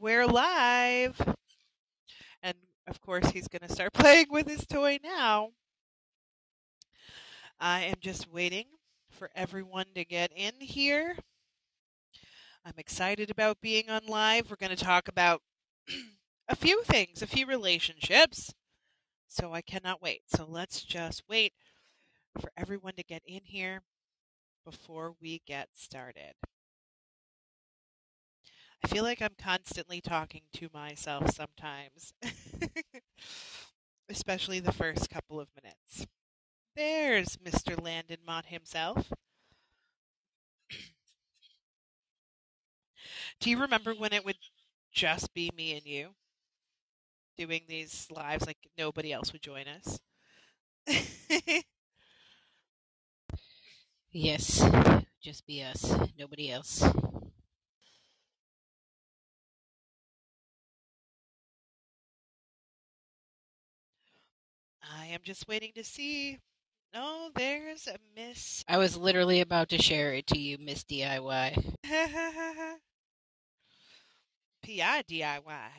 we're live. And of course, he's going to start playing with his toy now. I am just waiting for everyone to get in here. I'm excited about being on live. We're going to talk about a few things, a few relationships. So I cannot wait. So let's just wait for everyone to get in here before we get started. I feel like I'm constantly talking to myself sometimes, especially the first couple of minutes. There's Mr. Landen Mott himself. Do you remember when it would just be me and you doing these lives like nobody else would join us? Yes, just be us, nobody else. I am just waiting to see. No, there's a Miss. I was literally about to share it to you, Miss DIY. PI DIY.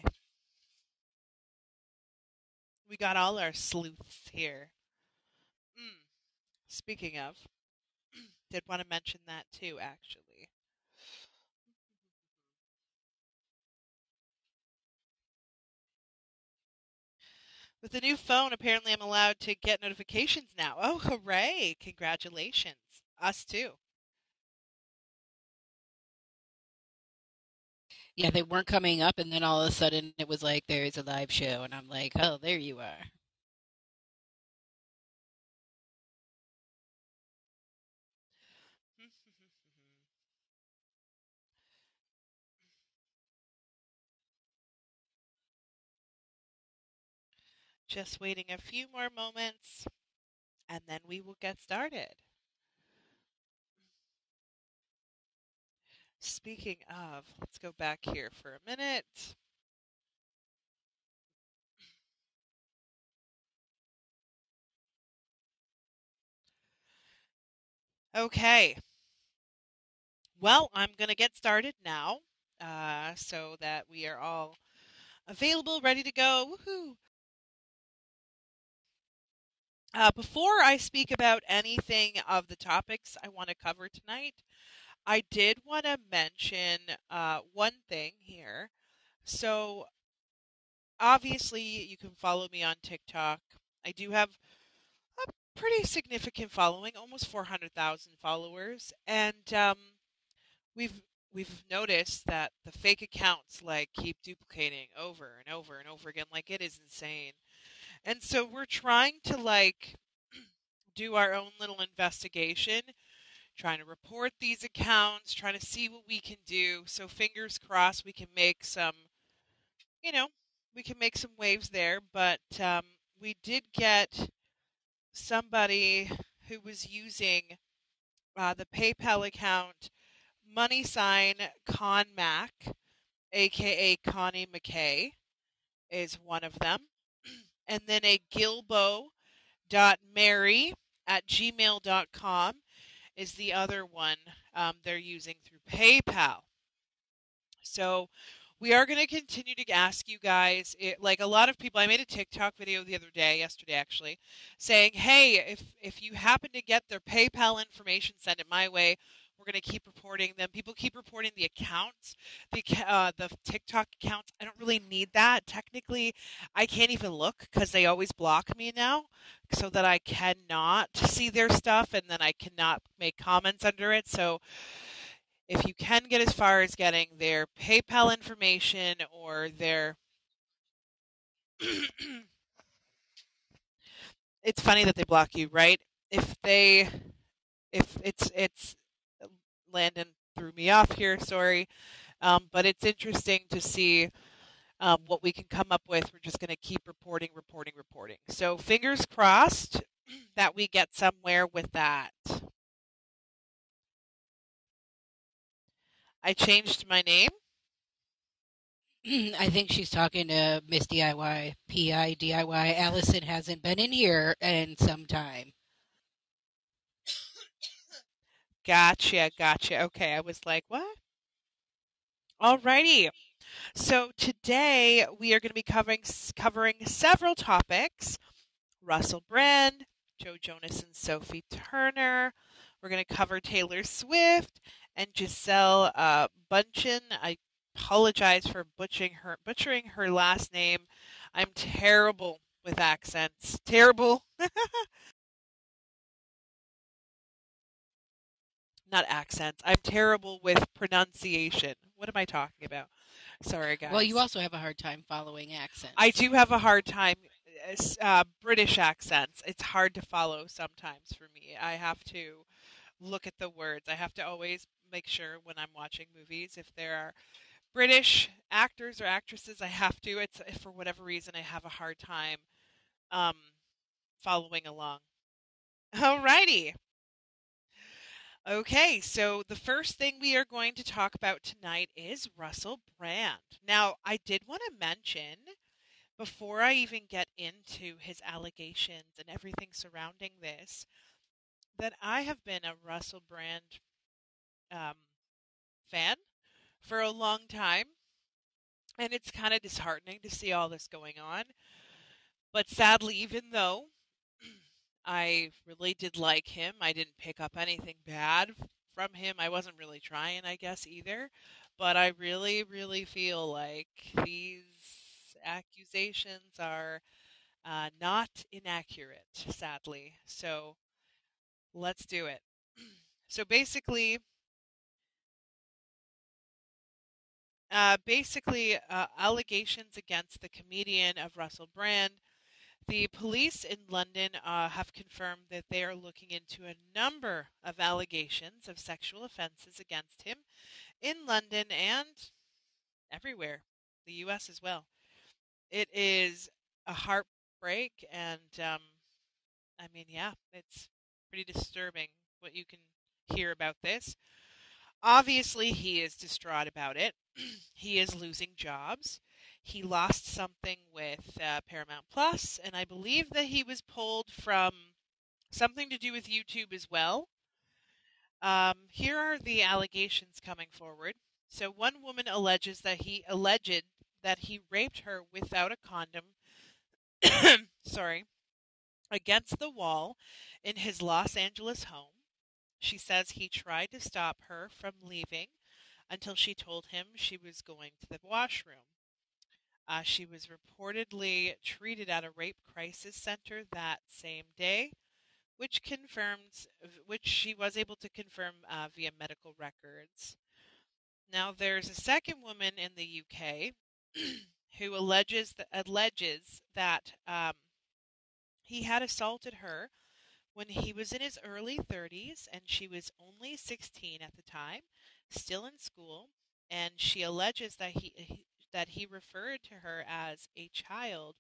We got all our sleuths here. Mm. Speaking of, did want to mention that too, actually. With the new phone, apparently I'm allowed to get notifications now. Oh, hooray! Congratulations. Us too. Yeah, they weren't coming up, and then all of a sudden it was like there's a live show, and I'm like, oh, there you are. Just waiting a few more moments, and then we will get started. Speaking of, let's go back here for a minute. Okay. Well, I'm going to get started now uh, so that we are all available, ready to go. Woohoo! Uh, before I speak about anything of the topics I want to cover tonight, I did want to mention uh, one thing here. So, obviously, you can follow me on TikTok. I do have a pretty significant following, almost 400,000 followers, and um, we've we've noticed that the fake accounts like keep duplicating over and over and over again like it is insane. And so we're trying to like do our own little investigation trying to report these accounts, trying to see what we can do. So fingers crossed we can make some, you know, we can make some waves there. But um, we did get somebody who was using uh, the PayPal account money sign Con Mac, aka Connie McKay, is one of them. And then a Gilbo dot Mary at gmail.com is the other one um, they're using through PayPal. So we are going to continue to ask you guys it, like a lot of people i made a tiktok video the other day yesterday actually saying hey if if you happen to get their paypal information send it my way we're going to keep reporting them. People keep reporting the accounts, the uh, the TikTok accounts. I don't really need that. Technically, I can't even look because they always block me now, so that I cannot see their stuff, and then I cannot make comments under it. So, if you can get as far as getting their PayPal information or their it's funny that they block you, right? If they if it's it's Landen threw me off here, sorry. Um, but it's interesting to see um, what we can come up with. We're just going to keep reporting, reporting, reporting. So fingers crossed that we get somewhere with that. I changed my name. I think she's talking to Miss DIY, PI DIY. Allison hasn't been in here in some time. Gotcha, gotcha. Okay, I was like, what? Alrighty. So today we are going to be covering covering several topics. Russell Brand, Joe Jonas and Sophie Turner. We're going to cover Taylor Swift and Gisele uh, Bündchen. I apologize for butchering her butchering her last name. I'm terrible with accents. Terrible. Not accents. I'm terrible with pronunciation. What am I talking about? Sorry, guys. Well, you also have a hard time following accents. I do have a hard time. Uh, British accents. It's hard to follow sometimes for me. I have to look at the words. I have to always make sure when I'm watching movies if there are British actors or actresses. I have to. It's for whatever reason I have a hard time um, following along. Alrighty. Okay, so the first thing we are going to talk about tonight is Russell Brand. Now, I did want to mention before I even get into his allegations and everything surrounding this that I have been a Russell Brand um, fan for a long time, and it's kind of disheartening to see all this going on. But sadly, even though I really did like him, I didn't pick up anything bad from him. I wasn't really trying, I guess, either. But I really, really feel like these accusations are uh, not inaccurate, sadly. So let's do it. So basically, uh, basically uh, allegations against the comedian of Russell Brand the police in London uh, have confirmed that they are looking into a number of allegations of sexual offenses against him in London and everywhere, the U.S. as well. It is a heartbreak, and um, I mean, yeah, it's pretty disturbing what you can hear about this. Obviously, he is distraught about it. he is losing jobs. He lost something with uh, Paramount Plus, and I believe that he was pulled from something to do with YouTube as well. Um, here are the allegations coming forward. So one woman alleges that he alleged that he raped her without a condom. sorry, against the wall in his Los Angeles home. She says he tried to stop her from leaving until she told him she was going to the washroom. Uh, she was reportedly treated at a rape crisis center that same day, which confirms, which she was able to confirm uh, via medical records. Now, there's a second woman in the UK who alleges that, alleges that um, he had assaulted her when he was in his early 30s and she was only 16 at the time, still in school, and she alleges that he that he referred to her as a child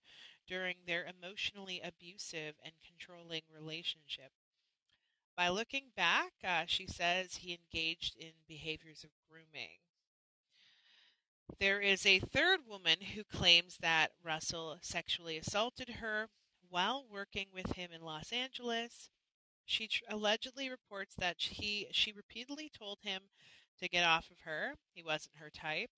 during their emotionally abusive and controlling relationship. By looking back, uh, she says he engaged in behaviors of grooming. There is a third woman who claims that Russell sexually assaulted her while working with him in Los Angeles. She tr- allegedly reports that he she repeatedly told him to get off of her. He wasn't her type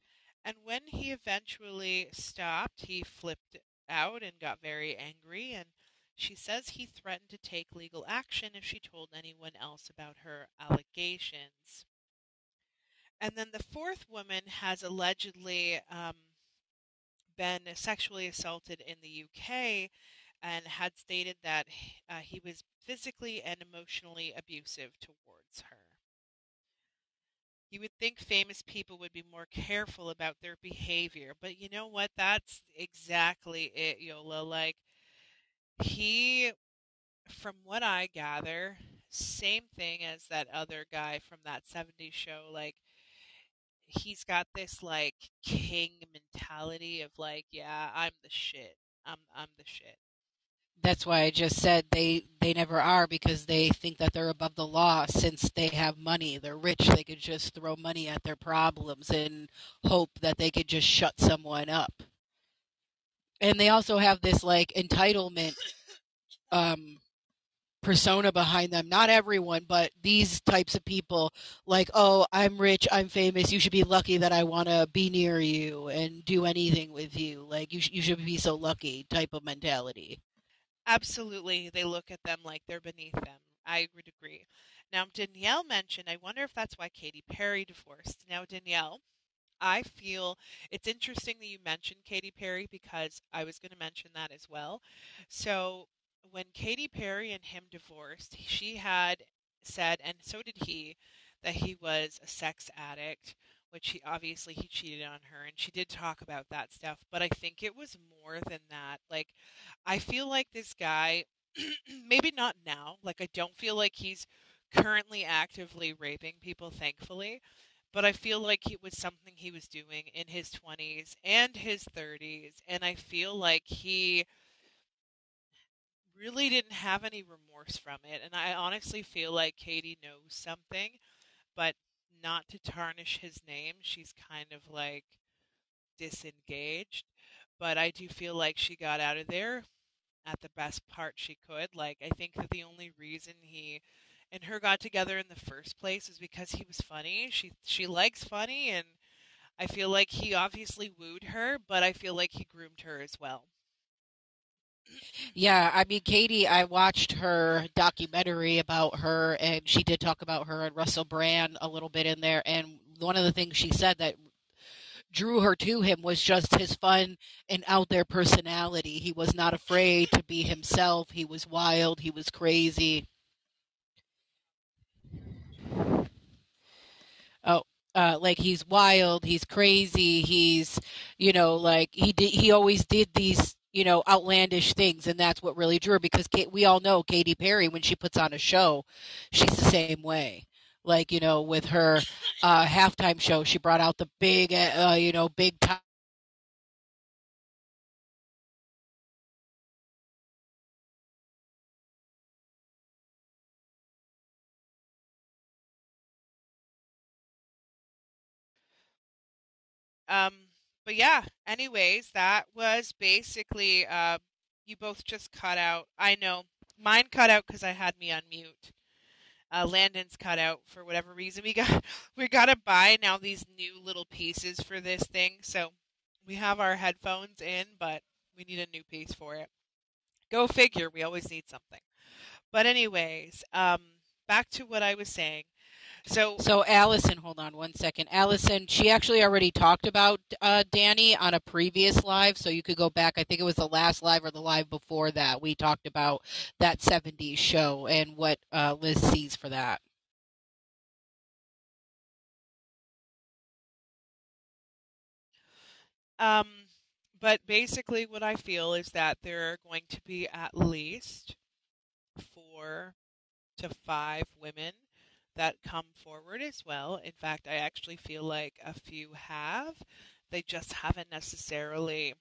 and when he eventually stopped, he flipped out and got very angry. And she says he threatened to take legal action if she told anyone else about her allegations. And then the fourth woman has allegedly um, been sexually assaulted in the UK and had stated that uh, he was physically and emotionally abusive towards her. You would think famous people would be more careful about their behavior, but you know what? That's exactly it, Yola. Like, he, from what I gather, same thing as that other guy from that 70s show. Like, he's got this, like, king mentality of, like, yeah, I'm the shit. I'm, I'm the shit that's why I just said they they never are because they think that they're above the law since they have money. They're rich. They could just throw money at their problems and hope that they could just shut someone up. And they also have this like entitlement um persona behind them. Not everyone, but these types of people, like, oh, I'm rich, I'm famous, you should be lucky that I want to be near you and do anything with you. Like, you, sh- you should be so lucky type of mentality. Absolutely. They look at them like they're beneath them. I would agree. Now, Danielle mentioned, I wonder if that's why Katy Perry divorced. Now, Danielle, I feel it's interesting that you mentioned Katy Perry because I was going to mention that as well. So, when Katy Perry and him divorced, she had said, and so did he, that he was a sex addict, which he obviously he cheated on her, and she did talk about that stuff. But I think it was more than that. Like, I feel like this guy, maybe not now. Like, I don't feel like he's currently actively raping people, thankfully. But I feel like it was something he was doing in his 20s and his 30s. And I feel like he really didn't have any remorse from it. And I honestly feel like Katy knows something, but not to tarnish his name, she's kind of like disengaged. But I do feel like she got out of there at the best part she could. Like, I think that the only reason he and her got together in the first place is because he was funny. She she likes funny and I feel like he obviously wooed her, but I feel like he groomed her as well. Yeah, I mean, Katy, I watched her documentary about her, and she did talk about her and Russell Brand a little bit in there. And one of the things she said that drew her to him was just his fun and out there personality. He was not afraid to be himself, he was wild, he was crazy. Oh, uh, like he's wild, he's crazy, he's, you know, like he did, he always did these you know, outlandish things, and that's what really drew her. Because Kate, we all know Katy Perry when she puts on a show, she's the same way. Like you know, with her uh, halftime show, she brought out the big, uh, you know, big top. Um, but yeah, anyways, that was basically uh, you both just cut out. I know mine cut out because I had me on mute. Uh, Landen's cut out for whatever reason. We got we got to buy now these new little pieces for this thing. So we have our headphones in, but we need a new piece for it. Go figure. We always need something. But anyways, um, back to what I was saying. So, so Allison, hold on one second. Allison, she actually already talked about uh, Danny on a previous live, so you could go back. I think it was the last live or the live before that. We talked about that '70s show and what uh, Liz sees for that. Um, but basically, what I feel is that there are going to be at least four to five women that come forward as well. In fact, I actually feel like a few have. They just haven't necessarily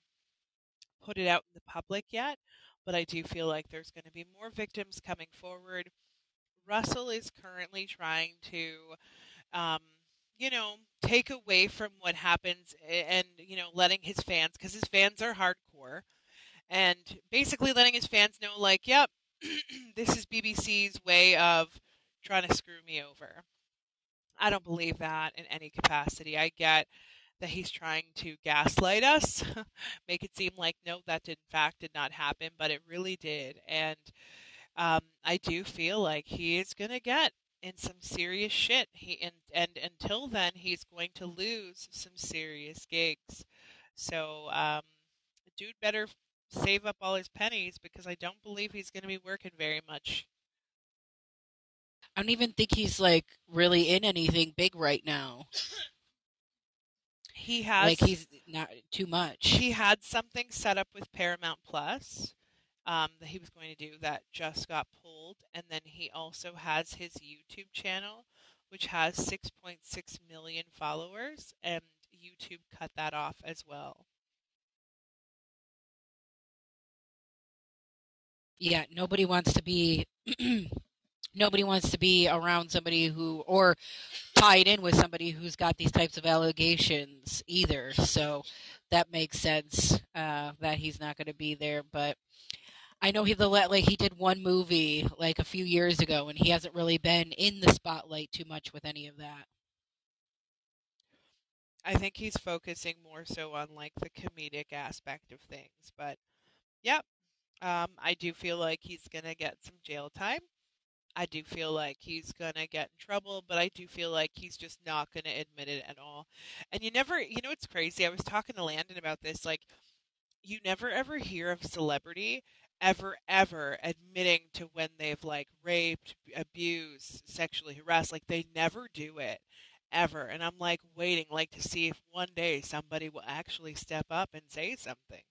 put it out in the public yet, but I do feel like there's going to be more victims coming forward. Russell is currently trying to, um, you know, take away from what happens and, you know, letting his fans, because his fans are hardcore, and basically letting his fans know, like, yep, this is BBC's way of trying to screw me over. I don't believe that in any capacity. I get that he's trying to gaslight us, make it seem like no, that in fact did not happen, but it really did. And um, I do feel like he is going to get in some serious shit. He and and until then, he's going to lose some serious gigs. So, um, dude, better save up all his pennies because I don't believe he's going to be working very much I don't even think he's like really in anything big right now. He has like he's not too much. He had something set up with Paramount Plus um, that he was going to do that just got pulled, and then he also has his YouTube channel, which has 6.6 million followers, and YouTube cut that off as well. Yeah, nobody wants to be nobody wants to be around somebody who or tied in with somebody who's got these types of allegations either so that makes sense uh, that he's not going to be there but I know he the like he did one movie like a few years ago, and he hasn't really been in the spotlight too much with any of that. I think he's focusing more so on like the comedic aspect of things. But yep, um, I do feel like he's gonna get some jail time. I do feel like he's gonna get in trouble, but I do feel like he's just not gonna admit it at all. And you never, you know, it's crazy. I was talking to Landen about this. Like, you never ever hear of celebrity ever ever admitting to when they've like raped, abused, sexually harassed. Like they never do it ever. And I'm like waiting like to see if one day somebody will actually step up and say something.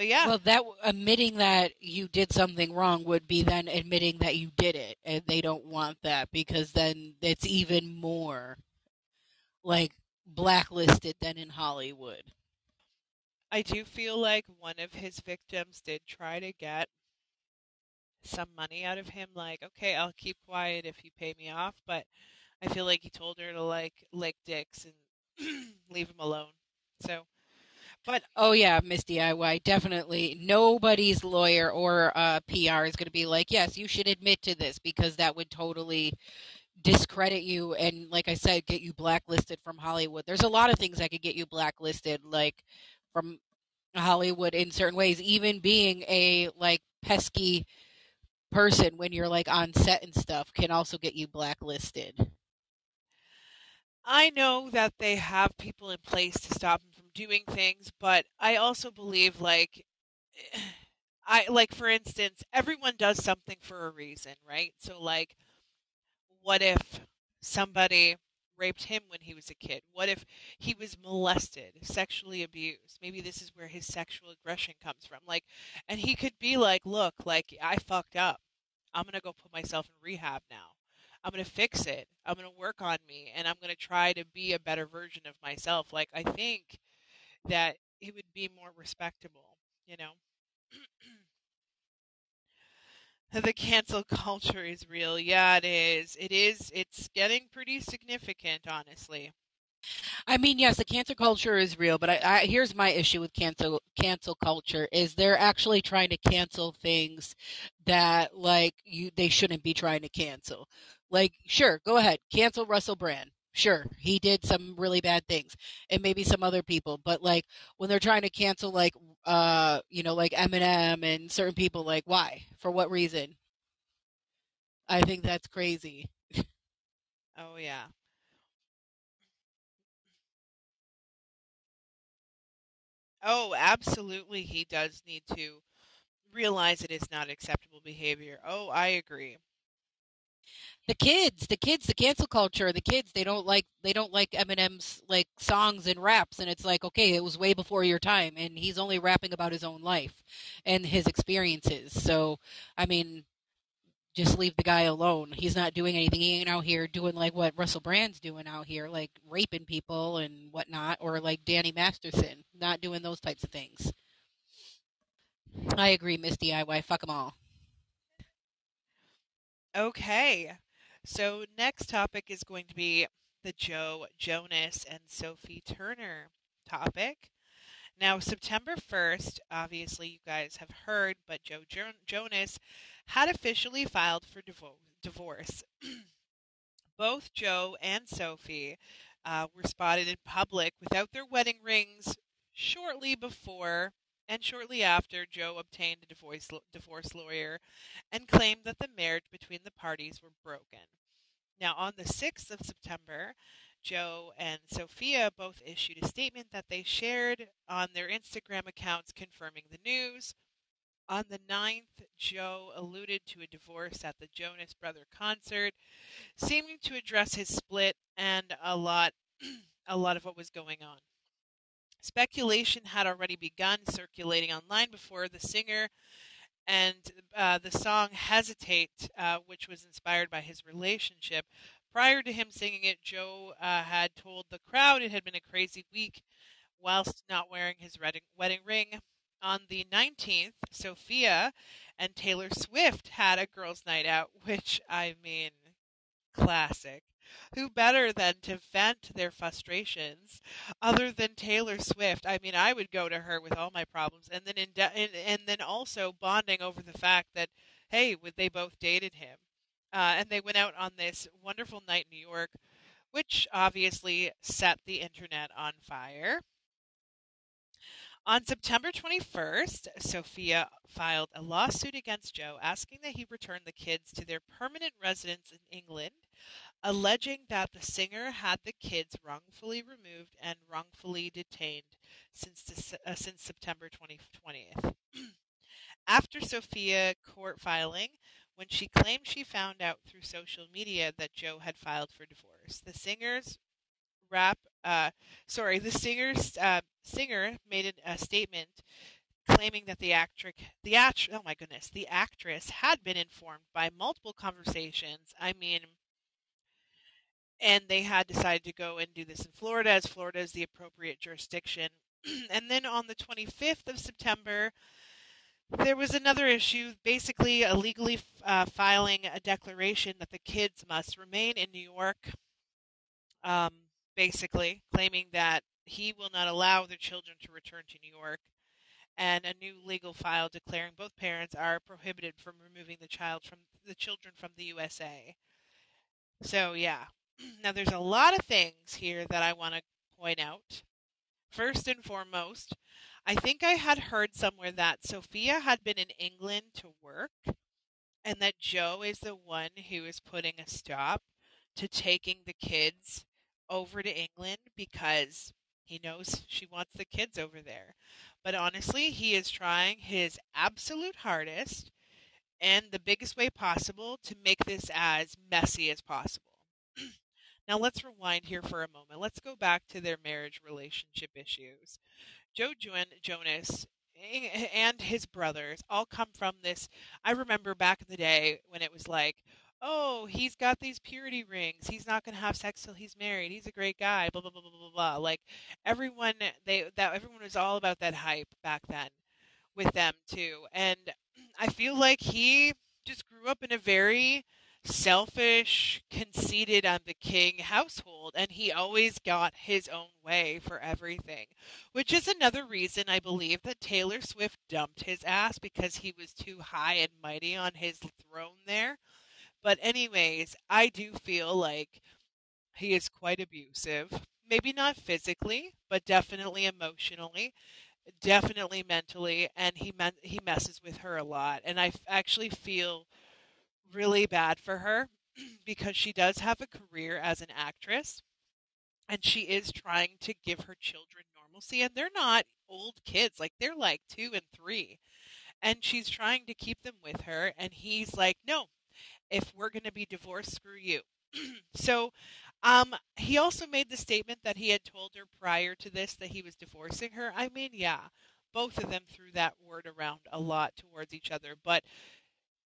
But yeah. Well, that admitting that you did something wrong would be then admitting that you did it, and they don't want that because then it's even more like blacklisted than in Hollywood. I do feel like one of his victims did try to get some money out of him like okay i'll keep quiet if you pay me off but i feel like he told her to like lick dicks and leave him alone so but oh yeah miss diy definitely. Nobody's lawyer or uh, pr is going to be like yes you should admit to this because that would totally discredit you and like i said get you blacklisted from hollywood. There's a lot of things that could get you blacklisted like from hollywood in certain ways. Even being a like pesky person when you're like on set and stuff can also get you blacklisted. I know that they have people in place to stop doing things, but I also believe like I like for instance, everyone does something for a reason, right? So like what if somebody raped him when he was a kid? What if he was molested, sexually abused? Maybe this is where his sexual aggression comes from. Like, and he could be like, look, like, I fucked up. I'm going to go put myself in rehab now. I'm going to fix it. I'm going to work on me and I'm going to try to be a better version of myself. Like, I think that it would be more respectable, you know? the cancel culture is real. Yeah, it is. It is. It's getting pretty significant, honestly. I mean, yes, the cancel culture is real, but I, I, here's my issue with cancel cancel culture is they're actually trying to cancel things that like you they shouldn't be trying to cancel. Like, sure, go ahead, cancel Russell Brand. Sure, he did some really bad things, and maybe some other people. But like when they're trying to cancel, like uh, you know, like Eminem and certain people, like why? For what reason? I think that's crazy. oh yeah. Oh, absolutely. He does need to realize it is not acceptable behavior. Oh, I agree. The kids, the kids, the cancel culture, the kids, they don't like they don't like Eminem's like songs and raps and it's like, okay, it was way before your time and he's only rapping about his own life and his experiences. So, I mean, just leave the guy alone. He's not doing anything. He ain't out here doing like what Russell Brand's doing out here, like raping people and whatnot, or like Danny Masterson, not doing those types of things. I agree, Miss DIY. Fuck them all. Okay. So, next topic is going to be the Joe Jonas and Sophie Turner topic. Now, September 1st, obviously, you guys have heard, but Joe jo- Jonas had officially filed for divo- divorce. Both Joe and Sophie uh, were spotted in public without their wedding rings shortly before and shortly after Joe obtained a divorce, divorce lawyer and claimed that the marriage between the parties were broken. Now, on the 6th of September, Joe and Sophia both issued a statement that they shared on their Instagram accounts confirming the news. On the 9th, Joe alluded to a divorce at the Jonas Brother concert, seeming to address his split and a lot a lot of what was going on. Speculation had already begun circulating online before the singer and uh, the song Hesitate, uh, which was inspired by his relationship. Prior to him singing it, Joe uh, had told the crowd it had been a crazy week whilst not wearing his wedding ring. On the 19th, Sophia and Taylor Swift had a girls' night out, which I mean, Classic. Who better than to vent their frustrations other than Taylor Swift? I mean, I would go to her with all my problems, and then in de- and, and then also bonding over the fact that hey, would they both dated him, uh, and they went out on this wonderful night in New York, which obviously set the internet on fire. On September 21st, Sophia filed a lawsuit against Joe asking that he return the kids to their permanent residence in England, alleging that the singer had the kids wrongfully removed and wrongfully detained since uh, since September 2020th. After Sophia court filing, when she claimed she found out through social media that Joe had filed for divorce, the singer's rap uh, sorry, the singer's uh, singer made a, a statement claiming that the actress, the act, oh my goodness, the actress had been informed by multiple conversations. I mean, and they had decided to go and do this in Florida, as Florida is the appropriate jurisdiction. and then on the 25th of September, there was another issue, basically illegally uh, filing a declaration that the kids must remain in New York. Um, basically, claiming that he will not allow their children to return to New York, and a new legal file declaring both parents are prohibited from removing the child from the children from the USA. So yeah. Now there's a lot of things here that I want to point out. First and foremost, I think I had heard somewhere that Sophia had been in England to work and that Joe is the one who is putting a stop to taking the kids over to England because he knows she wants the kids over there. But honestly, he is trying his absolute hardest and the biggest way possible to make this as messy as possible. now, let's rewind here for a moment. Let's go back to their marriage relationship issues. Joe Jonas and his brothers all come from this. I remember back in the day when it was like, oh, he's got these purity rings. He's not going to have sex till he's married. He's a great guy. Blah blah blah blah blah blah. Like everyone, they that everyone was all about that hype back then with them too. And I feel like he just grew up in a very selfish, conceited, I'm the king household, and he always got his own way for everything. Which is another reason I believe that Taylor Swift dumped his ass because he was too high and mighty on his throne there. But, anyways, I do feel like he is quite abusive. Maybe not physically, but definitely emotionally, definitely mentally, and he he messes with her a lot. And I f- actually feel really bad for her because she does have a career as an actress, and she is trying to give her children normalcy, and they're not old kids; like they're like two and three, and she's trying to keep them with her, and he's like, "No, if we're going to be divorced, screw you. so um, he also made the statement that he had told her prior to this that he was divorcing her. I mean, yeah, both of them threw that word around a lot towards each other, but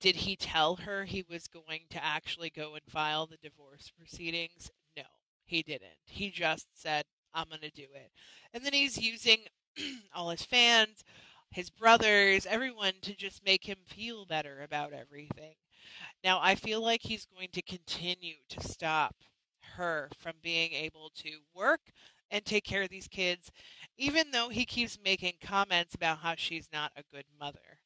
did he tell her he was going to actually go and file the divorce proceedings? No, he didn't. He just said, I'm going to do it. And then he's using all his fans, his brothers, everyone to just make him feel better about everything. Now, I feel like he's going to continue to stop her from being able to work and take care of these kids, even though he keeps making comments about how she's not a good mother.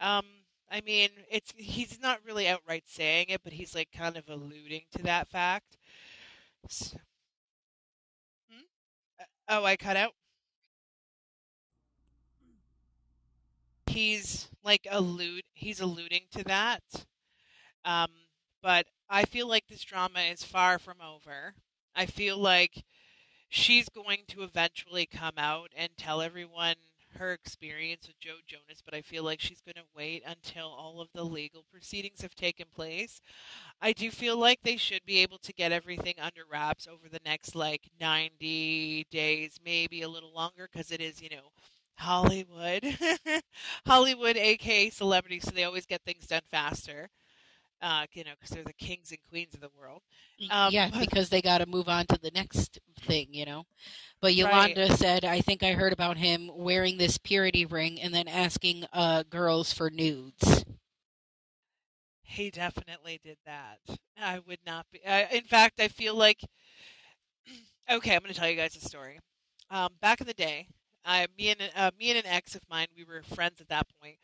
Um, I mean, it's he's not really outright saying it, but he's like kind of alluding to that fact. So, hmm? Uh, oh, I cut out. He's like allude. He's alluding to that. Um, but I feel like this drama is far from over. I feel like she's going to eventually come out and tell everyone her experience with Joe Jonas, but I feel like she's going to wait until all of the legal proceedings have taken place. I do feel like they should be able to get everything under wraps over the next like 90 days, maybe a little longer, because it is, you know, Hollywood. Hollywood, aka celebrity, so they always get things done faster uh, you know, because they're the kings and queens of the world. Um, yeah, because they got to move on to the next thing, you know. But Yolanda right. said, I think I heard about him wearing this purity ring and then asking uh, girls for nudes. He definitely did that. I would not be. Uh, in fact, I feel like. okay, I'm going to tell you guys a story. Um, back in the day, I, me and uh, me and an ex of mine, we were friends at that point.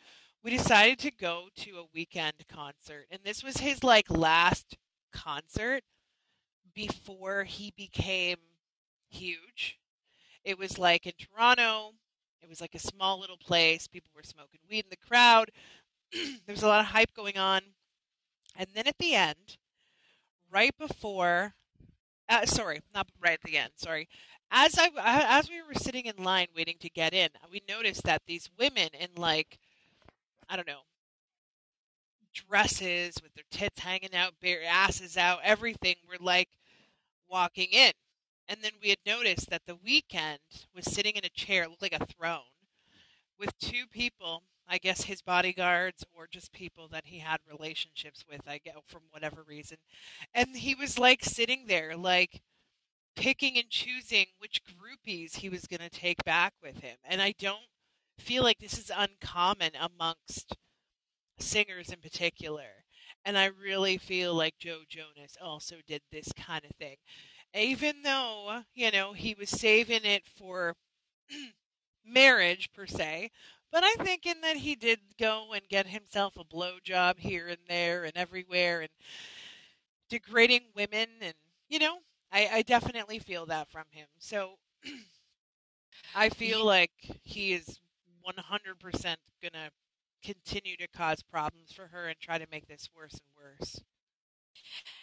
We decided to go to a Weeknd concert, and this was his like last concert before he became huge. It was like in Toronto. It was like a small little place. People were smoking weed in the crowd. there was a lot of hype going on. And then at the end, right before, uh, sorry, not right at the end, sorry. As I as we were sitting in line waiting to get in, we noticed that these women in like, I don't know, dresses with their tits hanging out, bare asses out, everything were like walking in. And then we had noticed that the Weeknd was sitting in a chair, looked like a throne, with two people I guess his bodyguards or just people that he had relationships with, I guess, from whatever reason. And he was like sitting there, like picking and choosing which groupies he was going to take back with him. And I don't feel like this is uncommon amongst singers in particular. And I really feel like Joe Jonas also did this kind of thing. Even though, you know, he was saving it for marriage per se, but I'm thinking that he did go and get himself a blowjob here and there and everywhere and degrading women and you know, I, I definitely feel that from him. So I feel like he is 100% gonna continue to cause problems for her and try to make this worse and worse.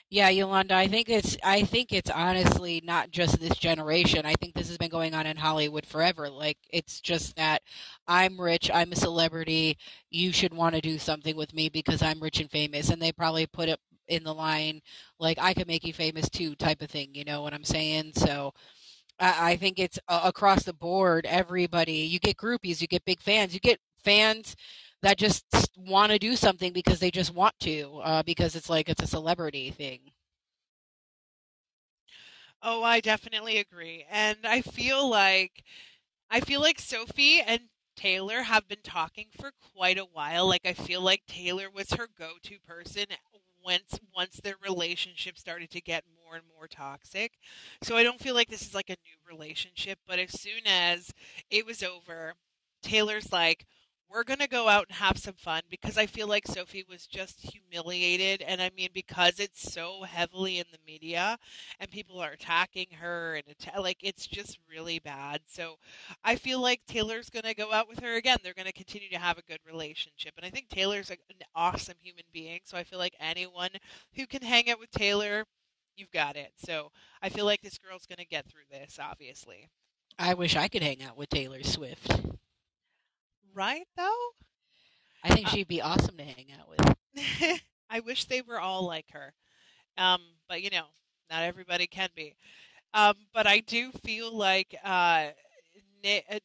Yeah, Yolanda, I think it's I think it's honestly not just this generation. I think this has been going on in Hollywood forever. Like it's just that I'm rich, I'm a celebrity, you should want to do something with me because I'm rich and famous and they probably put it in the line like I could make you famous too type of thing, you know what I'm saying? So I, think it's uh, across the board everybody. You get groupies, you get big fans, you get fans that just want to do something because they just want to, uh, because it's like it's a celebrity thing. Oh, I definitely agree. And I feel like I feel like Sophie and Taylor have been talking for quite a while. Like I feel like Taylor was her go-to person once once their relationship started to get more and more toxic. So I don't feel like this is like a new relationship, but as soon as it was over, Taylor's like, we're going to go out and have some fun because I feel like Sophie was just humiliated. And I mean, because it's so heavily in the media and people are attacking her and att- like it's just really bad. So I feel like Taylor's going to go out with her again. They're going to continue to have a good relationship. And I think Taylor's an awesome human being. So I feel like anyone who can hang out with Taylor, you've got it. So I feel like this girl's going to get through this, obviously. I wish I could hang out with Taylor Swift right though? I think uh, she'd be awesome to hang out with. I wish they were all like her. Um, but you know, not everybody can be. Um, but I do feel like uh, uh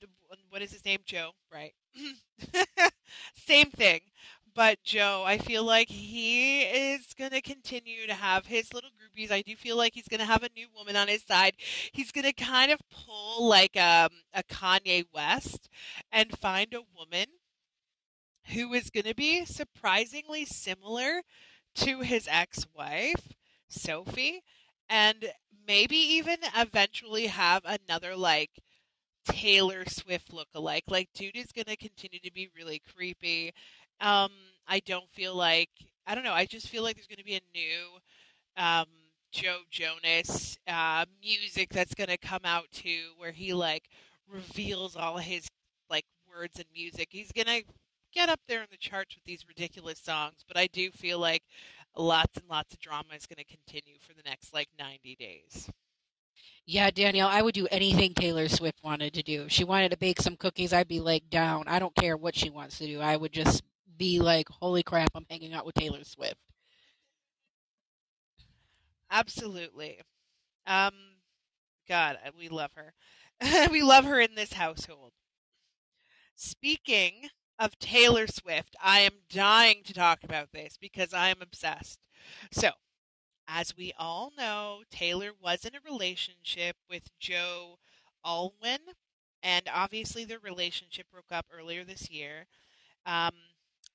what is his name? Joe, right? Same thing. But Joe, I feel like he is going to continue to have his little groupies. I do feel like he's going to have a new woman on his side. He's going to kind of pull like um, a Kanye West and find a woman who is going to be surprisingly similar to his ex wife, Sophie, and maybe even eventually have another like Taylor Swift look-alike. Like, dude is going to continue to be really creepy. Um, I don't feel like I don't know. I just feel like there's going to be a new um, Joe Jonas uh, music that's going to come out too, where he like reveals all his like words and music. He's going to get up there in the charts with these ridiculous songs, but I do feel like lots and lots of drama is going to continue for the next like 90 days. Yeah, Danielle, I would do anything Taylor Swift wanted to do. If she wanted to bake some cookies, I'd be like down. I don't care what she wants to do. I would just be like, holy crap, I'm hanging out with Taylor Swift. Absolutely. Um, God, we love her. we love her in this household. Speaking of Taylor Swift, I am dying to talk about this because I am obsessed. So, as we all know, Taylor was in a relationship with Joe Alwyn, and obviously their relationship broke up earlier this year. Um,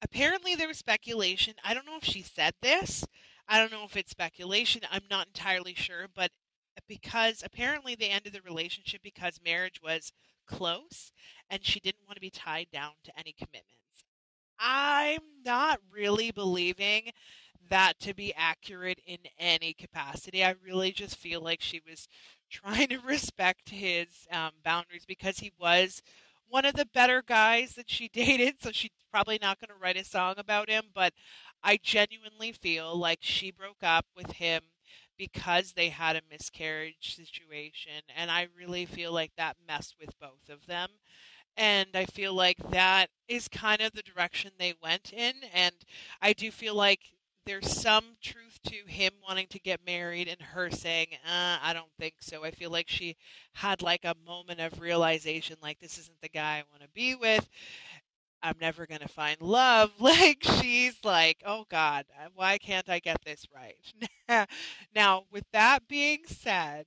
apparently there was speculation. I don't know if she said this. I don't know if it's speculation. I'm not entirely sure, but because apparently they ended the relationship because marriage was close and she didn't want to be tied down to any commitments. I'm not really believing that to be accurate in any capacity. I really just feel like she was trying to respect his um, boundaries because he was one of the better guys that she dated. So she's probably not going to write a song about him. But I genuinely feel like she broke up with him because they had a miscarriage situation. And I really feel like that messed with both of them. And I feel like that is kind of the direction they went in. And I do feel like there's some truth to him wanting to get married and her saying, uh, I don't think so. I feel like she had like a moment of realization, like, this isn't the guy I want to be with. I'm never going to find love. Like, she's like, oh God, uh, why can't I get this right? now, with that being said,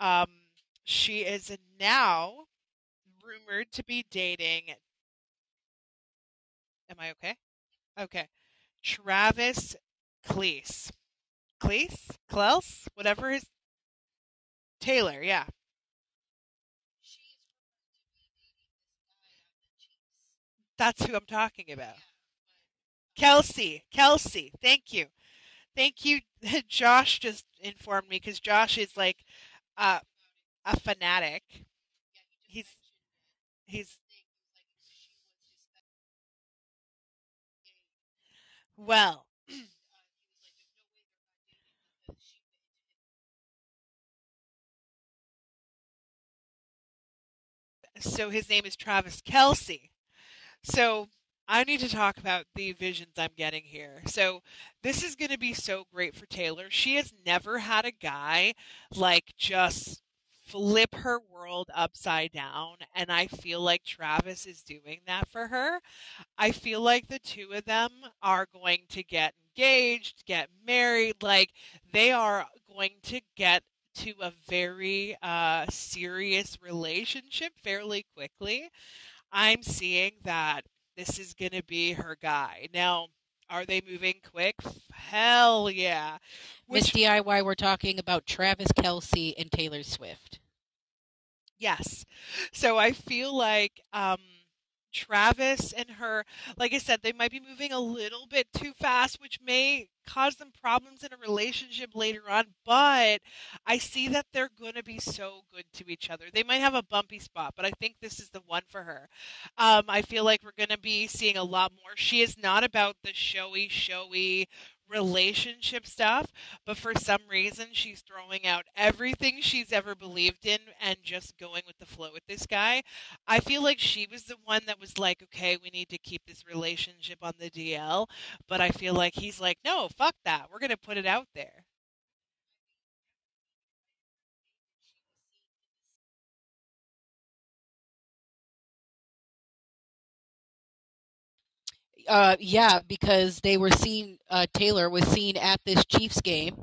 um, she is now rumored to be dating. Am I okay? Okay. Travis Cleese. Cleese? Clelse? Whatever his. Taylor, yeah. That's who I'm talking about. Kelce. Kelce. Thank you. Thank you. Josh just informed me because Josh is like uh, a fanatic. He's he's well. So his name is Travis Kelce. So I need to talk about the visions I'm getting here. So this is going to be so great for Taylor. She has never had a guy like just flip her world upside down and I feel like Travis is doing that for her. I feel like the two of them are going to get engaged, get married, like they are going to get to a very uh, serious relationship fairly quickly. I'm seeing that this is going to be her guy. Now, are they moving quick? Hell yeah. Miss DIY, we're talking about Travis Kelce and Taylor Swift. Yes. So I feel like um, Travis and her, like I said, they might be moving a little bit too fast, which may cause them problems in a relationship later on. But I see that they're going to be so good to each other. They might have a bumpy spot, but I think this is the one for her. Um, I feel like we're going to be seeing a lot more. She is not about the showy, showy relationship stuff, but for some reason she's throwing out everything she's ever believed in and just going with the flow with this guy. I feel like she was the one that was like, okay, we need to keep this relationship on the DL, but I feel like he's like, no, fuck that. We're going to put it out there. Uh, yeah, because they were seen. Uh, Taylor was seen at this Chiefs game,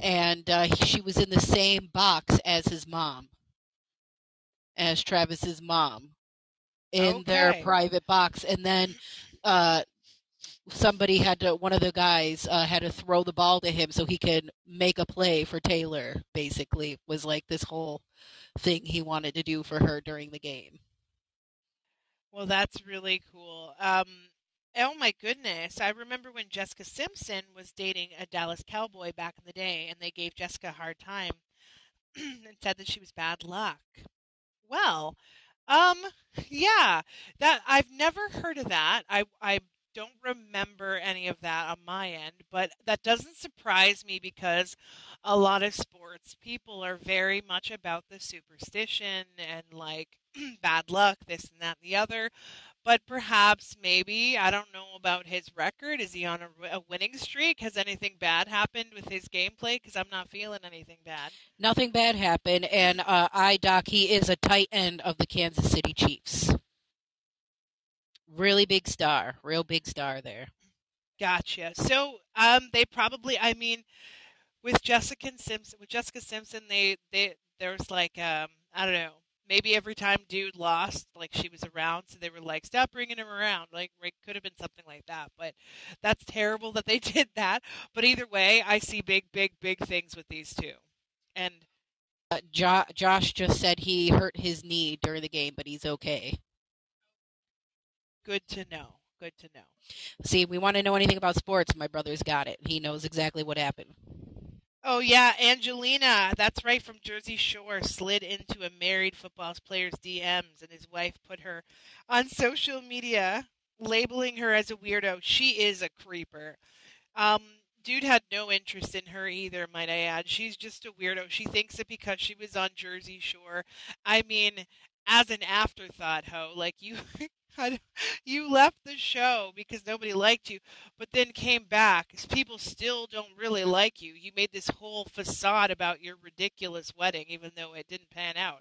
and uh, she was in the same box as his mom, as Travis's mom, in okay. their private box. And then uh, somebody had to. One of the guys uh, had to throw the ball to him so he could make a play for Taylor. Basically, was like this whole thing he wanted to do for her during the game. Well, that's really cool. Um, Oh my goodness. I remember when Jessica Simpson was dating a Dallas Cowboy back in the day and they gave Jessica a hard time and said that she was bad luck. Well, um yeah, that I've never heard of that. I I don't remember any of that on my end, but that doesn't surprise me because a lot of sports people are very much about the superstition and like bad luck, this and that and the other but perhaps maybe I don't know about his record. Is he on a, a winning streak? Has anything bad happened with his gameplay? Because I'm not feeling anything bad. Nothing bad happened, and uh, I Doc he is a tight end of the Kansas City Chiefs. Really big star, real big star there. Gotcha. So um, they probably, I mean, with Jessica Simpson, with Jessica Simpson, they they there's like um, I don't know maybe every time dude lost, like she was around, so they were like, "Stop bringing him around." Like, it could have been something like that, but that's terrible that they did that. But either way, I see big, big, big things with these two, and Uh, jo- Josh just said he hurt his knee during the game, but he's okay. good to know. Good to know. See, we want to know anything about sports. My brother's got it. He knows exactly what happened. Oh yeah, Angelina, that's right from Jersey Shore, slid into a married football player's DMs, and his wife put her on social media, labeling her as a weirdo. She is a creeper. Um, dude had no interest in her either, might I add. She's just a weirdo. She thinks that because she was on Jersey Shore, I mean, as an afterthought, ho, like you. you left the show because nobody liked you, but then came back. People still don't really like you. You made this whole facade about your ridiculous wedding, even though it didn't pan out.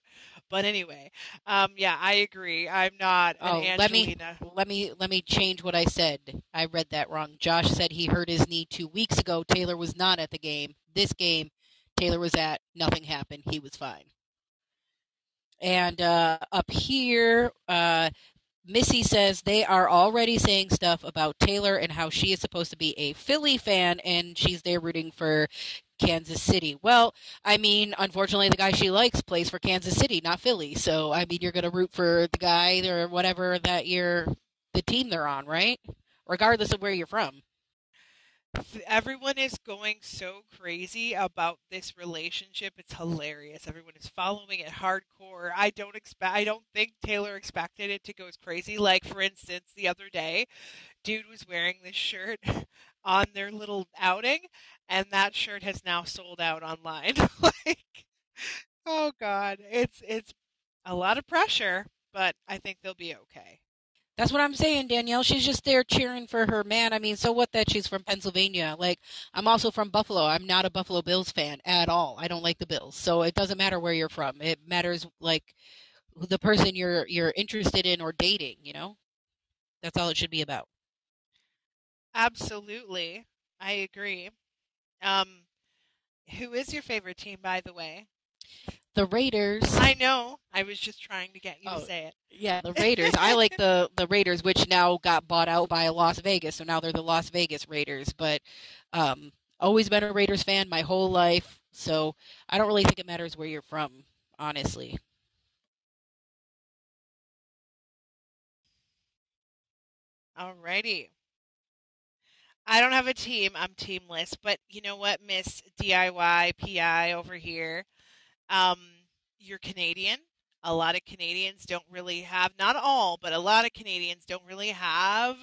But anyway, um, yeah, I agree. I'm not an Oh, let me let me let me change what I said. I read that wrong. Josh said he hurt his knee two weeks ago. Taylor was not at the game. This game, Taylor was at. Nothing happened. He was fine. And uh, up here, uh, Missy says they are already saying stuff about Taylor and how she is supposed to be a Philly fan and she's there rooting for Kansas City. Well, I mean, unfortunately, the guy she likes plays for Kansas City, not Philly. So, I mean, you're going to root for the guy or whatever that you're the team they're on, right? Regardless of where you're from. Everyone is going so crazy about this relationship. It's hilarious. Everyone is following it hardcore. I don't expect. I don't think Taylor expected it to go as crazy. Like for instance, the other day, dude was wearing this shirt on their little outing, and that shirt has now sold out online. like, oh god, it's it's a lot of pressure, but I think they'll be okay. That's what I'm saying, Danielle. She's just there cheering for her man. I mean, so what that she's from Pennsylvania? Like, I'm also from Buffalo. I'm not a Buffalo Bills fan at all. I don't like the Bills. So it doesn't matter where you're from. It matters like the person you're you're interested in or dating, you know? That's all it should be about. Absolutely. I agree. Um who is your favorite team by the way? The Raiders. I know. I was just trying to get you Oh. to say it. Yeah, the Raiders. I like the the Raiders, which now got bought out by Las Vegas, so now they're the Las Vegas Raiders. But um, always been a Raiders fan my whole life, so I don't really think it matters where you're from, honestly. Alrighty. I don't have a team. I'm teamless. But you know what, Miss DIY PI over here? Um, you're Canadian. A lot of Canadians don't really have, not all, but a lot of Canadians don't really have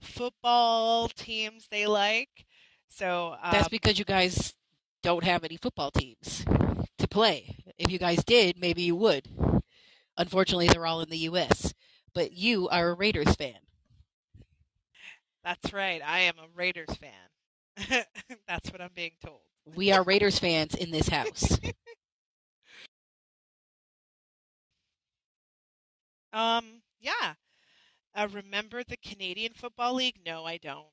football teams they like. So um, That's because you guys don't have any football teams to play. If you guys did, maybe you would. Unfortunately, they're all in the U.S. But you are a Raiders fan. That's right. I am a Raiders fan. That's what I'm being told. We are Raiders fans in this house. Um, yeah. Uh, remember the Canadian Football League? No, I don't.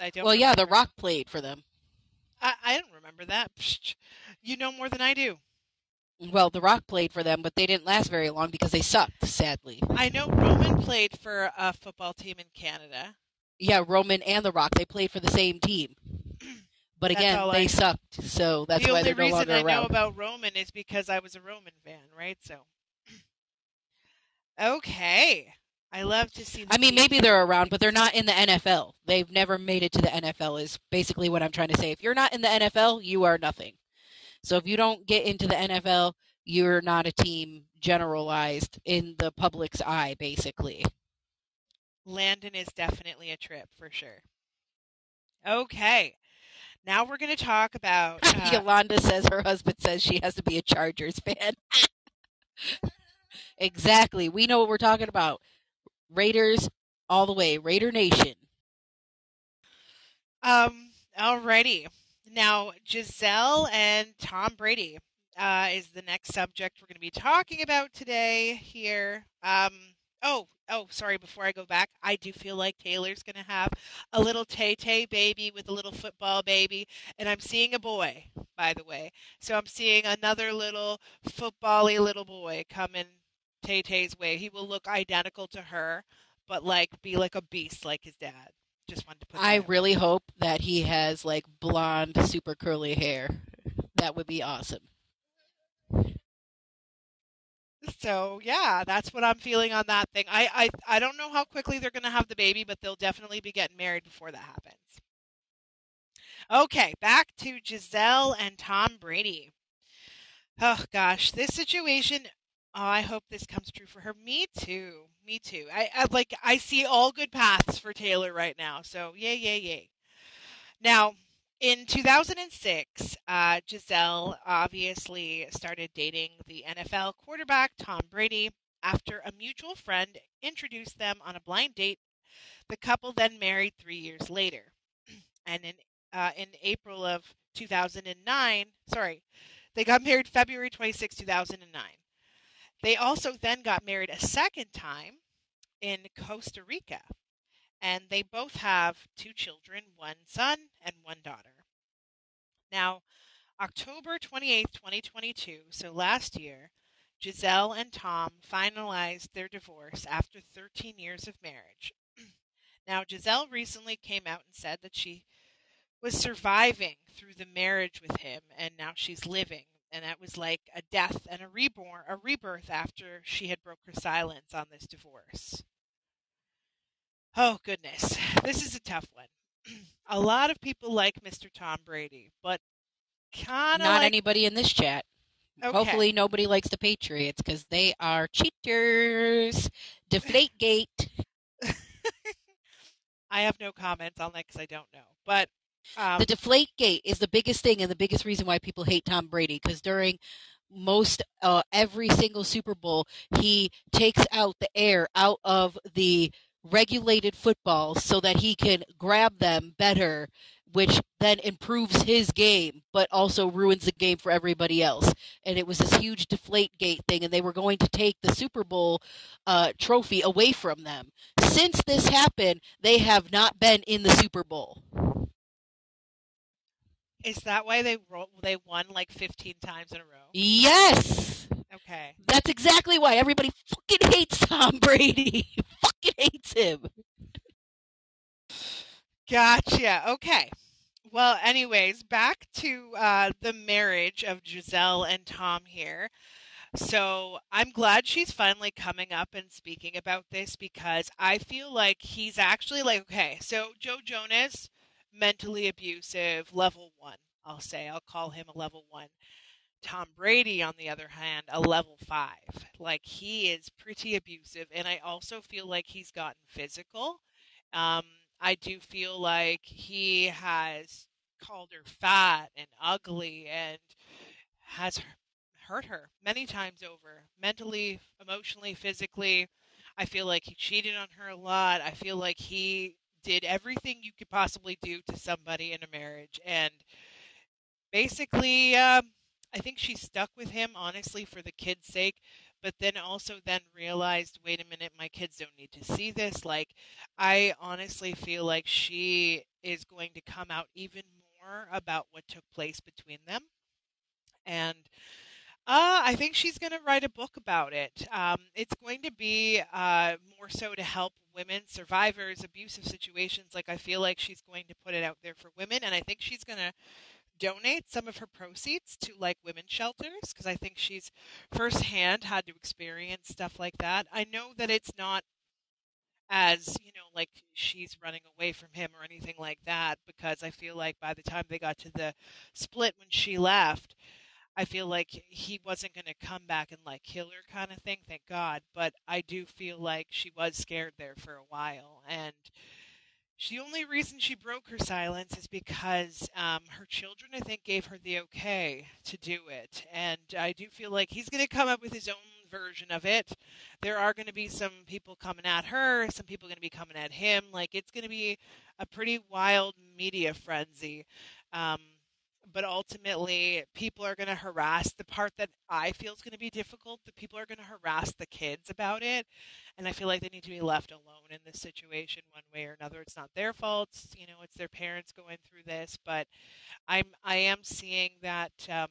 I don't. well, yeah, The. Rock played for them. I, I don't remember that. Psh, you know more than I do. Well, The Rock played for them, but they didn't last very long because they sucked, sadly. I know Roman played for a football team in Canada. Yeah, Roman and The Rock, they played for the same team. But That's again, they sucked, so that's the why they're no longer around. The only reason I know about Roman is because I was a Roman fan, right? So, okay. I love to see. I mean, maybe they're around, but they're not in the NFL. They've never made it to the NFL, is basically what I'm trying to say. If you're not in the NFL, you are nothing. So if you don't get into the NFL, you're not a team generalized in the public's eye, basically. Landen is definitely a trip for sure. Okay. Now we're going to talk about. Uh, Yolanda says her husband says she has to be a Chargers fan. exactly. We know what we're talking about. Raiders all the way. Raider Nation. Um. Alrighty. Now Gisele and Tom Brady uh, is the next subject we're going to be talking about today. Here. Um. Oh, oh, sorry, before I go back, I do feel like Taylor's going to have a little Tay Tay baby with a little football baby. And I'm seeing a boy, by the way. So I'm seeing another little football-y little boy coming Tay Tay's way. He will look identical to her, but like be like a beast like his dad. Just wanted to put I really hope that he has like blonde, super curly hair. That would be awesome. So yeah, that's what I'm feeling on that thing. I I, I don't know how quickly they're gonna have the baby, but they'll definitely be getting married before that happens. Okay, back to Gisele and Tom Brady. Oh gosh, this situation. Oh, I hope this comes true for her. Me too. Me too. I, I like. I see all good paths for Taylor right now. So yay, yay, yay. Now, in 2006, uh, Gisele obviously started dating the NFL quarterback Tom Brady. After a mutual friend introduced them on a blind date, the couple then married three years later. And in uh, in April of 2009, sorry, they got married February 26, 2009. They also then got married a second time in Costa Rica. And they both have two children, one son and one daughter. Now, October 28th, 2022, so last year, Gisele and Tom finalized their divorce after 13 years of marriage. now, Gisele recently came out and said that she was surviving through the marriage with him and now she's living and that was like a death and a reborn a rebirth after she had broke her silence on this divorce oh goodness this is a tough one a lot of people like mr tom brady but kind of Not like, anybody in this chat. okay. Hopefully, nobody likes the Patriots because they are cheaters. Deflate gate. i have no comments on that because i don't know but um, the deflate gate is the biggest thing and the biggest reason why people hate Tom Brady because during most uh, every single Super Bowl he takes out the air out of the regulated footballs so that he can grab them better which then improves his game but also ruins the game for everybody else. And it was this huge deflate gate thing and they were going to take the Super Bowl uh, trophy away from them. Since this happened they have not been in the Super Bowl is that why they ro- they won like 15 times in a row Yes. okay That's exactly why everybody fucking hates Tom Brady. fucking hates him. Gotcha. Okay. Well, anyways, back to uh, the marriage of Gisele and Tom here. So I'm glad she's finally coming up and speaking about this because I feel like he's actually like, okay, so Joe Jonas, mentally abusive, level one, I'll say. I'll call him a level one. Tom Brady, on the other hand, a level five. Like he is pretty abusive, and I also feel like he's gotten physical. Um, I do feel like he has called her fat and ugly and has hurt her many times over, mentally, emotionally, physically. I feel like he cheated on her a lot. I feel like he did everything you could possibly do to somebody in a marriage, and basically, um, I think she stuck with him honestly for the kids' sake, but then also then realized, wait a minute, my kids don't need to see this. Like, I honestly feel like she is going to come out even more about what took place between them, and. Uh, I think she's going to write a book about it. Um, it's going to be uh, more so to help women, survivors, abusive situations. Like, I feel like she's going to put it out there for women, and I think she's going to donate some of her proceeds to like women shelters because I think she's firsthand had to experience stuff like that. I know that it's not as you know like she's running away from him or anything like that because I feel like by the time they got to the split when she left I feel like he wasn't going to come back and like kill her kind of thing thank god but I do feel like she was scared there for a while and the only reason she broke her silence is because um, her children, I think, gave her the okay to do it. And I do feel like he's going to come up with his own version of it. There are going to be some people coming at her, some people going to be coming at him. Like, it's going to be a pretty wild media frenzy. Um, but ultimately people are going to harass the part that I feel is going to be difficult. The people are going to harass the kids about it, and I feel like they need to be left alone in this situation one way or another. It's not their fault, you know, it's their parents going through this, but I'm I am seeing that um,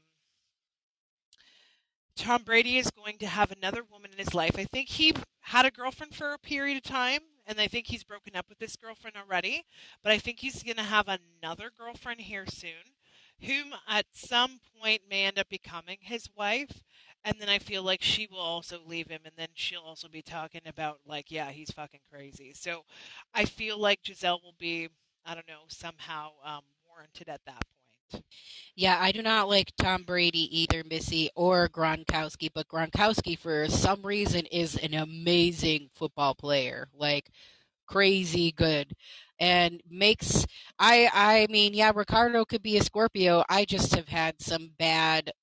Tom Brady is going to have another woman in his life. I think he had a girlfriend for a period of time, and I think he's broken up with this girlfriend already. But I think he's going to have another girlfriend here soon, whom at some point may end up becoming his wife. And then I feel like she will also leave him, and then she'll also be talking about, like, yeah, he's fucking crazy. So I feel like Gisele will be, I don't know, somehow um, warranted at that point. Yeah, I do not like Tom Brady either, Missy, or Gronkowski, but Gronkowski, for some reason, is an amazing football player. Like, crazy good. And makes I I mean, yeah, Ricardo could be a Scorpio. I just have had some bad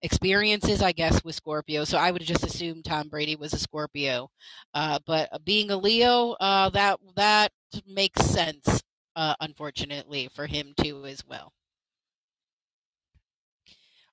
experiences, I guess, with Scorpio. So I would just assume Tom Brady was a Scorpio. Uh, but being a Leo, uh, that that makes sense, uh, unfortunately, for him too as well.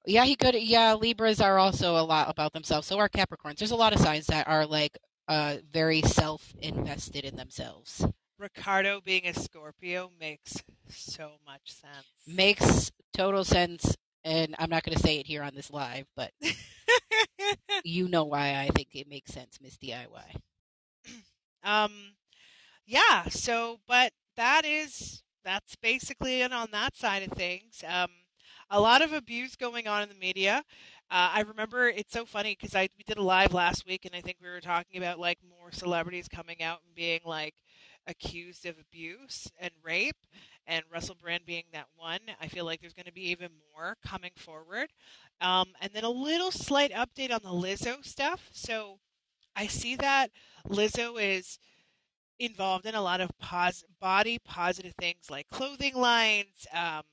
Yeah, he could. Yeah, Libras are also a lot about themselves. So are Capricorns. There's a lot of signs that are like uh, very self-invested in themselves. Ricardo being a Scorpio makes so much sense. Makes total sense, and I'm not going to say it here on this live, but you know why I think it makes sense, Miss DIY. um, yeah. So, but that is that's basically it on that side of things. Um, a lot of abuse going on in the media. Uh, I remember it's so funny because I we did a live last week, and I think we were talking about like more celebrities coming out and being like accused of abuse and rape, and Russell Brand being that one. I feel like there's going to be even more coming forward. Um, and then a little slight update on the Lizzo stuff. So I see that Lizzo is involved in a lot of pos- body positive things like clothing lines. Um,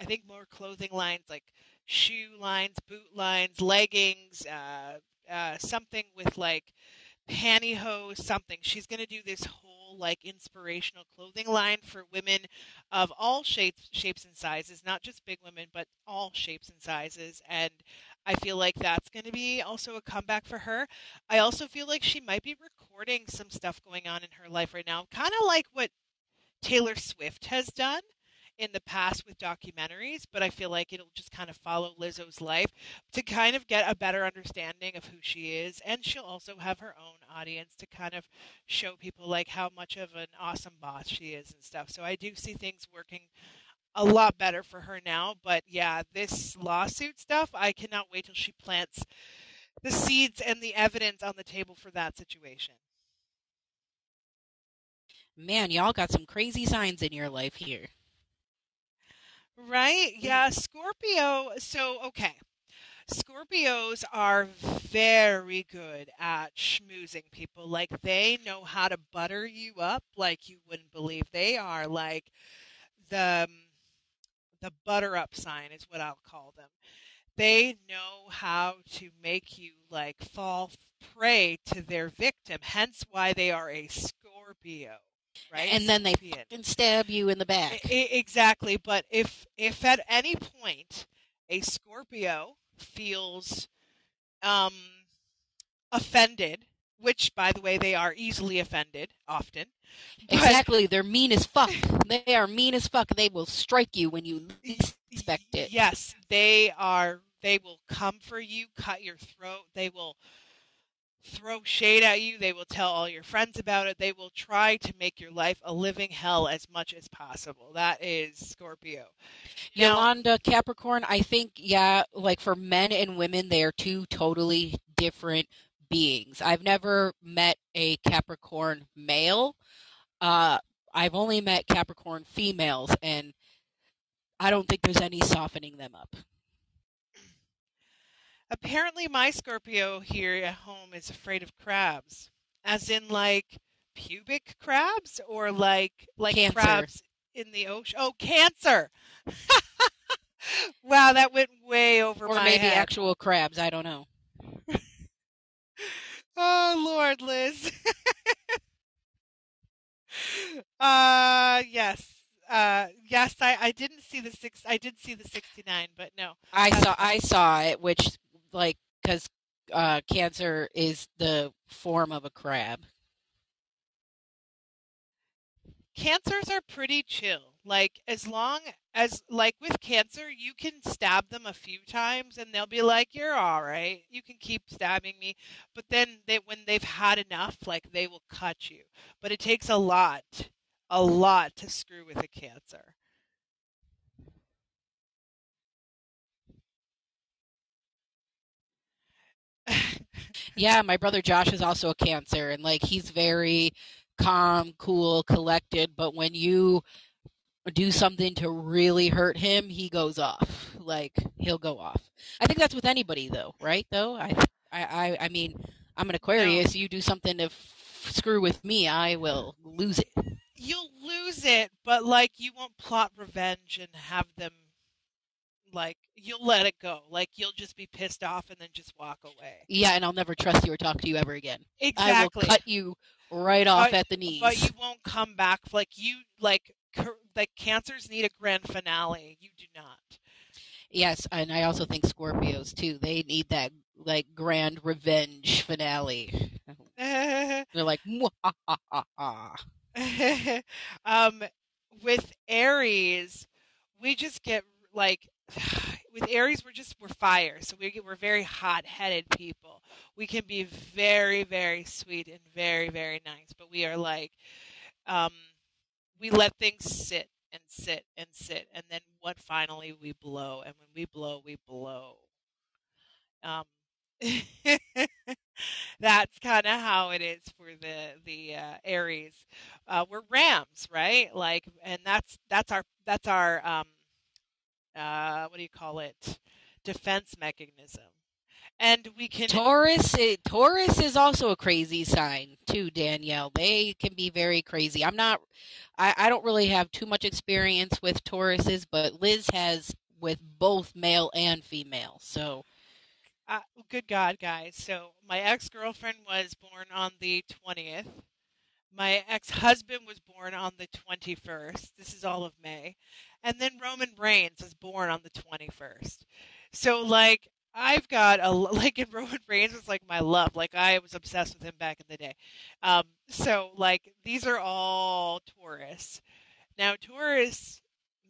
I think more clothing lines like shoe lines, boot lines, leggings, uh, uh, something with like pantyhose, something. She's going to do this whole like inspirational clothing line for women of all shapes, shapes and sizes, not just big women, but all shapes and sizes. And I feel like that's going to be also a comeback for her. I also feel like she might be recording some stuff going on in her life right now, kind of like what Taylor Swift has done in the past with documentaries, but I feel like it'll just kind of follow Lizzo's life to kind of get a better understanding of who she is. And she'll also have her own audience to kind of show people like how much of an awesome boss she is and stuff. So I do see things working a lot better for her now. But yeah, this lawsuit stuff, I cannot wait till she plants the seeds and the evidence on the table for that situation. Man, y'all got some crazy signs in your life here. Right? Yeah, Scorpio. So, okay. Scorpios are very good at schmoozing people. Like they know how to butter you up like you wouldn't believe. They are like the the butter up sign is what I'll call them. They know how to make you like fall prey to their victim. Hence why they are a Scorpio right? And then they can stab you in the back. I, exactly. But if if at any point a Scorpio feels um, offended, which by the way they are easily offended often. Exactly, they're mean as fuck. They are mean as fuck. They will strike you when you least expect it. Yes, they are. They will come for you, cut your throat. They will throw shade at you. They will tell all your friends about it. They will try to make your life a living hell as much as possible. That is Scorpio. Now, Yolanda Capricorn, I think, yeah, like for men and women, they are two totally different beings. I've never met a Capricorn male. Uh, I've only met Capricorn females, and I don't think there's any softening them up. Apparently, my Scorpio here at home is afraid of crabs, as in like pubic crabs or like like cancer. crabs in the ocean. Oh, cancer! wow, that went way over or my maybe head. actual crabs. I don't know. oh Lord, Liz. uh yes. Uh, yes, I, I didn't see the six. I did see the sixty nine, but no. I saw. I saw it, which like because uh, cancer is the form of a crab. Cancers are pretty chill. Like as long as like with cancer, you can stab them a few times and they'll be like, "You're all right. You can keep stabbing me." But then they when they've had enough, like they will cut you. But it takes a lot, a lot to screw with a cancer. Yeah, my brother Josh is also a cancer, and like he's very calm, cool, collected. But when you do something to really hurt him, he goes off. Like he'll go off. I think that's with anybody, though, right? Though I, I, I, I mean, I'm an Aquarius. You do something to f- screw with me, I will lose it. you'll lose it, but like you won't plot revenge and have them like you'll let it go. Like you'll just be pissed off and then just walk away. Yeah, and I'll never trust you or talk to you ever again. exactly I will cut you right off But at the knees. but you won't come back like you like like cancers need a grand finale. You do not. Yes, and I also think Scorpios too. They need that like grand revenge finale. They're like, um with Aries, we just get like with Aries we're just we're fire. So we we're very hot-headed people. We can be very very sweet and very very nice, but we are like um we let things sit and sit and sit and then what finally we blow and when we blow we blow. Um that's kind of how it is for the the uh, Aries. Uh, we're Rams, right? Like, and that's that's our that's our um uh what do you call it? Defense mechanism, and we can Taurus, eh, Taurus is also a crazy sign too, Danielle. They can be very crazy. I'm not, I, I don't really have too much experience with Tauruses, but Liz has with both male and female. So uh, good God, guys. So my ex girlfriend was born on the twentieth. My ex husband was born on the twenty first. This is all of May, and then Roman Reigns was born on the twenty first. So like I've got a like and Roman Reigns was like my love. Like I was obsessed with him back in the day. Um so like these are all Taurus. Now Taurus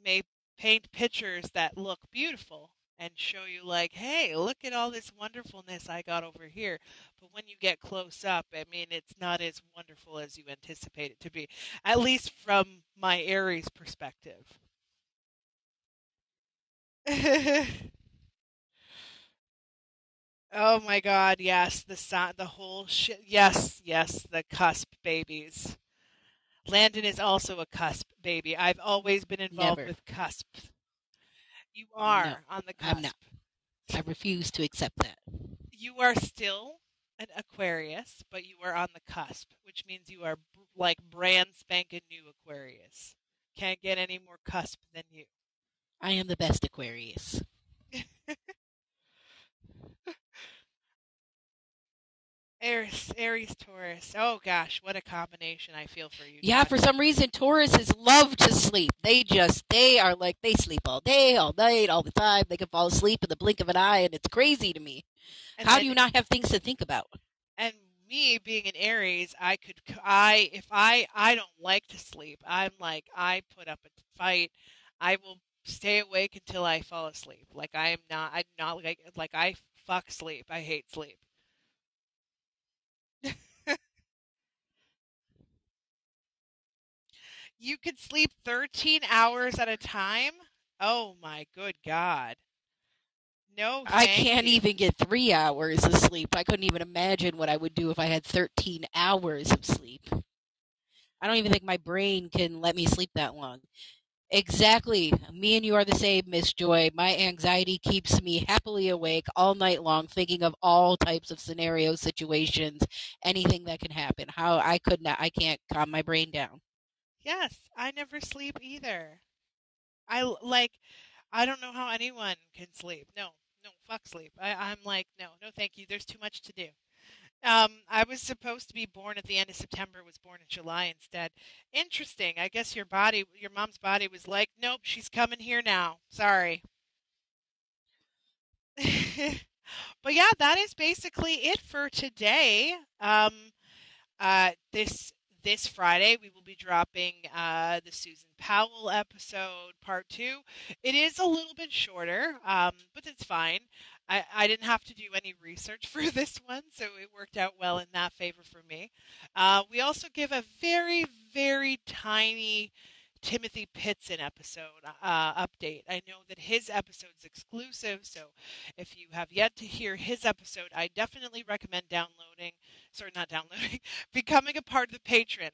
may paint pictures that look beautiful and show you like, "Hey, look at all this wonderfulness I got over here." But when you get close up, I mean, it's not as wonderful as you anticipate it to be. At least from my Aries perspective. Oh my God! Yes, the the whole shit. Yes, yes, the cusp babies. Landen is also a cusp baby. I've always been involved never. with cusp. You No, are on the I'm not. cusp. I refuse to accept that. You are still an Aquarius, but you are on the cusp, which means you are like brand spanking new Aquarius. Can't get any more cusp than you. I am the best Aquarius. Aries, Aries, Taurus. Oh gosh, what a combination I feel for you. Yeah, for some reason, Tauruses love to sleep. They just, they are like, they sleep all day, all night, all the time. They can fall asleep in the blink of an eye, and it's crazy to me. And How then- do you not have things to think about? and me being an aries i could I if i i don't like to sleep i'm like i put up a fight i will stay awake until i fall asleep like i am not i'm not like like i fuck sleep i hate sleep you could sleep 13 hours at a time oh my good god no I can't you. even get three hours of sleep. I couldn't even imagine what I would do if I had 13 hours of sleep. I don't even think my brain can let me sleep that long. Exactly. Me and you are the same, Miss Joy. My anxiety keeps me happily awake all night long, thinking of all types of scenarios, situations, anything that can happen. How I could not, I can't calm my brain down. Yes, I never sleep either. I like I don't know how anyone can sleep. No, no, fuck sleep. I, I'm like, no, no, thank you. There's too much to do. Um, I was supposed to be born at the end of September. Was born in July instead. Interesting. I guess your body, your mom's body, was like, "Nope, she's coming here now." Sorry. but yeah, that is basically it for today. Um, uh, this this Friday we will be dropping uh, the Susan Powell episode part two. It is a little bit shorter, um, but it's fine. I, I didn't have to do any research for this one, so it worked out well in that favor for me. Uh, we also give a very, very tiny Timothy Pitzen episode uh, update. I know that his episode's exclusive, so if you have yet to hear his episode, I definitely recommend downloading, sorry, not downloading, becoming a part of the Patreon.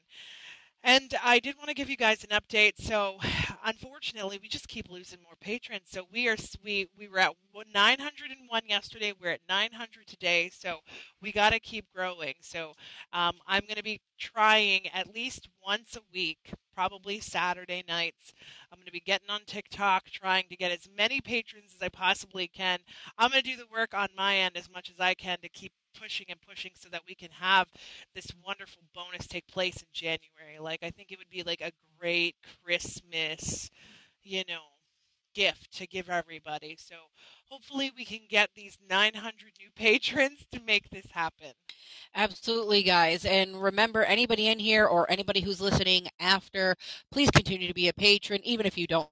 And I did want to give you guys an update. So, unfortunately, we just keep losing more patrons. So we are we we were at 901 yesterday. We're at 900 today. So we got to keep growing. So um, I'm going to be trying at least once a week, probably Saturday nights. I'm going to be getting on TikTok, trying to get as many patrons as I possibly can. I'm going to do the work on my end as much as I can to keep pushing and pushing so that we can have this wonderful bonus take place in January. Like I think it would be like a great Christmas, you know, gift to give everybody. So hopefully we can get these 900 new patrons to make this happen. Absolutely, guys. And remember, anybody in here or anybody who's listening after, please continue to be a patron, even if you don't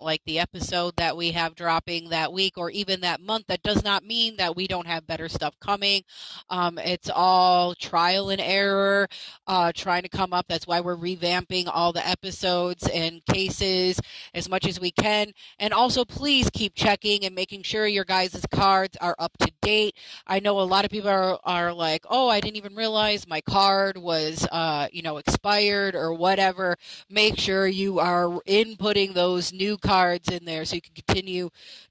like the episode that we have dropping that week or even that month, that does not mean that we don't have better stuff coming. Um, it's all trial and error, uh, trying to come up. That's why we're revamping all the episodes and cases as much as we can. And also, please keep checking and making sure your guys' cards are up to date. I know a lot of people are, are like, oh, I didn't even realize my card was, uh, you know, expired or whatever. Make sure you are inputting those new cards in there so you can continue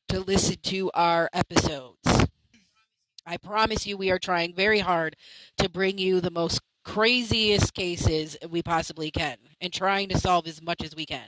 to listen to our episodes. I promise you, we are trying very hard to bring you the most craziest cases we possibly can and trying to solve as much as we can.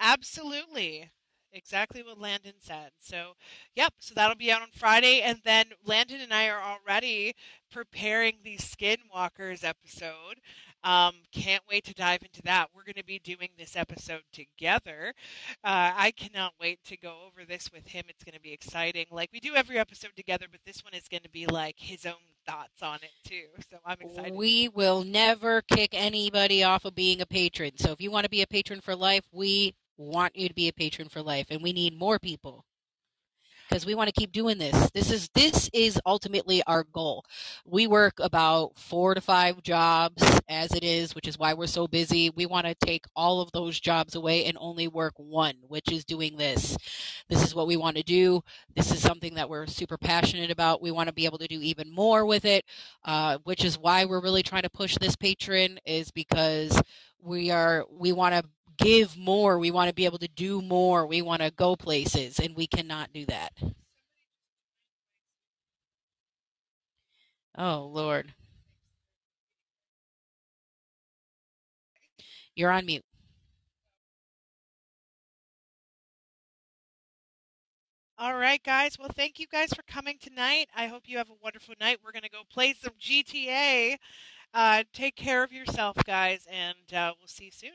Absolutely. Exactly what Landen said. So, yep, so that'll be out on Friday. And then Landen and I are already preparing the Skinwalkers episode. Um, can't wait to dive into that. We're going to be doing this episode together. Uh, I cannot wait to go over this with him. It's going to be exciting. Like we do every episode together, but this one is going to be like his own thoughts on it too. So I'm excited. We will never kick anybody off of being a patron. So if you want to be a patron for life, we want you to be a patron for life, and we need more people because we want to keep doing this. This is this is ultimately our goal. We work about 4 to 5 jobs as it is, which is why we're so busy. We want to take all of those jobs away and only work one, which is doing this. This is what we want to do. This is something that we're super passionate about. We want to be able to do even more with it, uh, which is why we're really trying to push this Patreon is because we are we want to give more. We want to be able to do more. We want to go places, and we cannot do that. Oh, Lord. You're on mute. All right, guys. Well, thank you guys for coming tonight. I hope you have a wonderful night. We're going to go play some GTA. Uh, take care of yourself, guys, and uh, we'll see you soon.